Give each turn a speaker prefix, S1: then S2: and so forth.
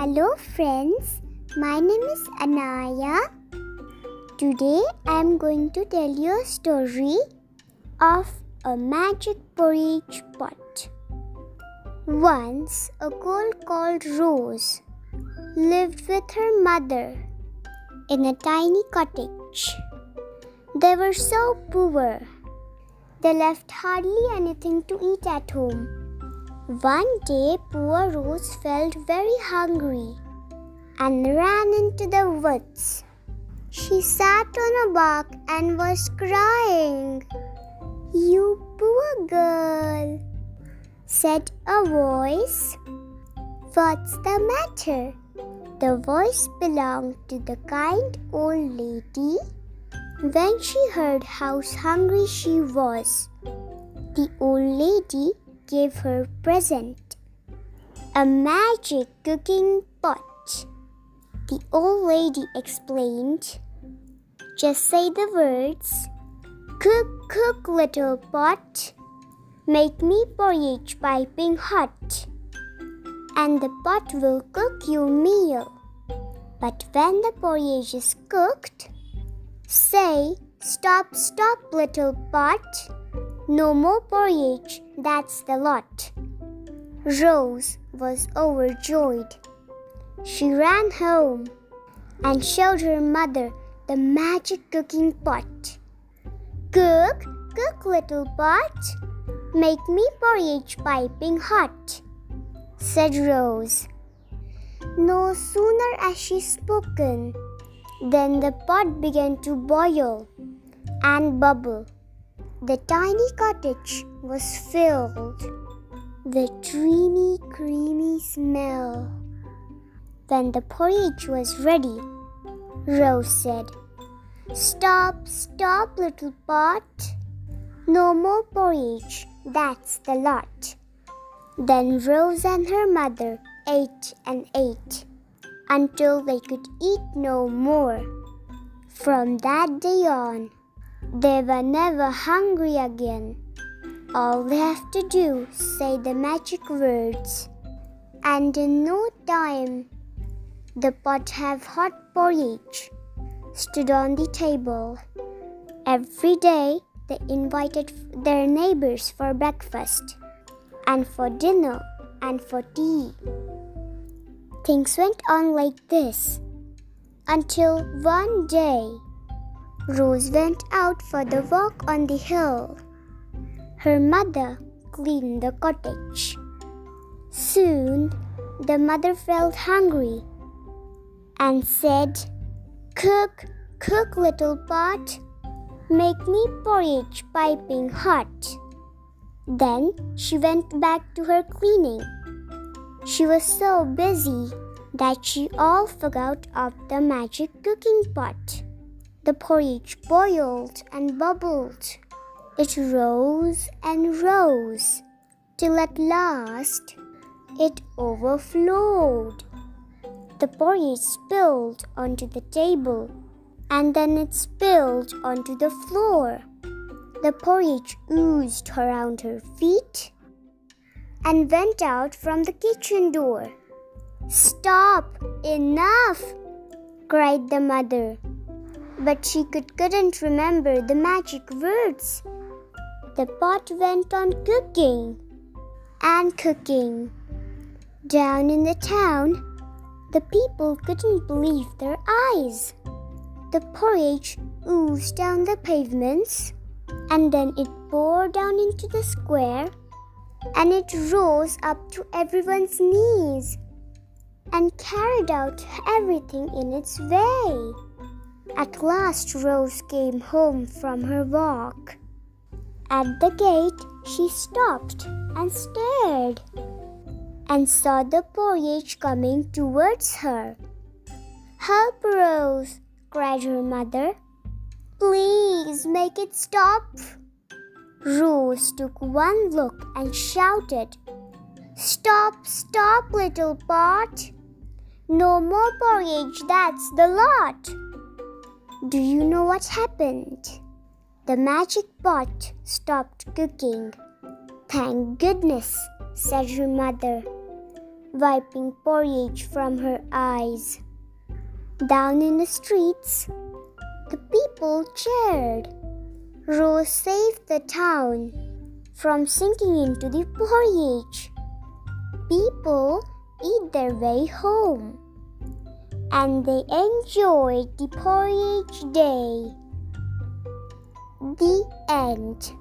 S1: Hello, friends. My name is Anaya. Today I am going to tell you a story of a magic porridge pot. Once, a girl called Rose lived with her mother in a tiny cottage. They were so poor, they left hardly anything to eat at home. One day, poor Rose felt very hungry and ran into the woods. She sat on a bark and was crying. You poor girl, said a voice. What's the matter? The voice belonged to the kind old lady. When she heard how hungry she was, the old lady gave her present a magic cooking pot. The old lady explained, Just say the words, Cook, cook, little pot, make me porridge piping hot, and the pot will cook your meal. But when the porridge is cooked, say, Stop, stop, little pot. No more porridge, that's the lot. Rose was overjoyed. She ran home and showed her mother the magic cooking pot. Cook, cook, little pot, make me porridge piping hot, said Rose. No sooner as she spoken than the pot began to boil and bubble. The tiny cottage was filled with dreamy, creamy smell. When the porridge was ready, Rose said, Stop, stop, little pot. No more porridge, that's the lot. Then Rose and her mother ate and ate until they could eat no more. From that day on, they were never hungry again. All they have to do say the magic words, and in no time the pot have hot porridge stood on the table. Every day they invited their neighbors for breakfast and for dinner and for tea. Things went on like this until one day Rose went out for the walk on the hill. Her mother cleaned the cottage. Soon the mother felt hungry and said, Cook, cook, little pot, make me porridge piping hot. Then she went back to her cleaning. She was so busy that she all forgot of the magic cooking pot. The porridge boiled and bubbled. It rose and rose till at last it overflowed. The porridge spilled onto the table and then it spilled onto the floor. The porridge oozed around her feet and went out from the kitchen door. Stop! Enough! cried the mother but she could, couldn't remember the magic words. The pot went on cooking and cooking. Down in the town, the people couldn't believe their eyes. The porridge oozed down the pavements, and then it poured down into the square, and it rose up to everyone's knees and carried out everything in its way. At last, Rose came home from her walk. At the gate, she stopped and stared and saw the porridge coming towards her. Help, Rose, cried her mother. Please make it stop. Rose took one look and shouted, Stop, stop, little pot. No more porridge, that's the lot. Do you know what happened? The magic pot stopped cooking. Thank goodness, said her mother. wiping porridge from her eyes. Down in the streets, the people cheered. Rose saved the town from sinking into the porridge. People eat their way home and they enjoyed the porridge day. The end.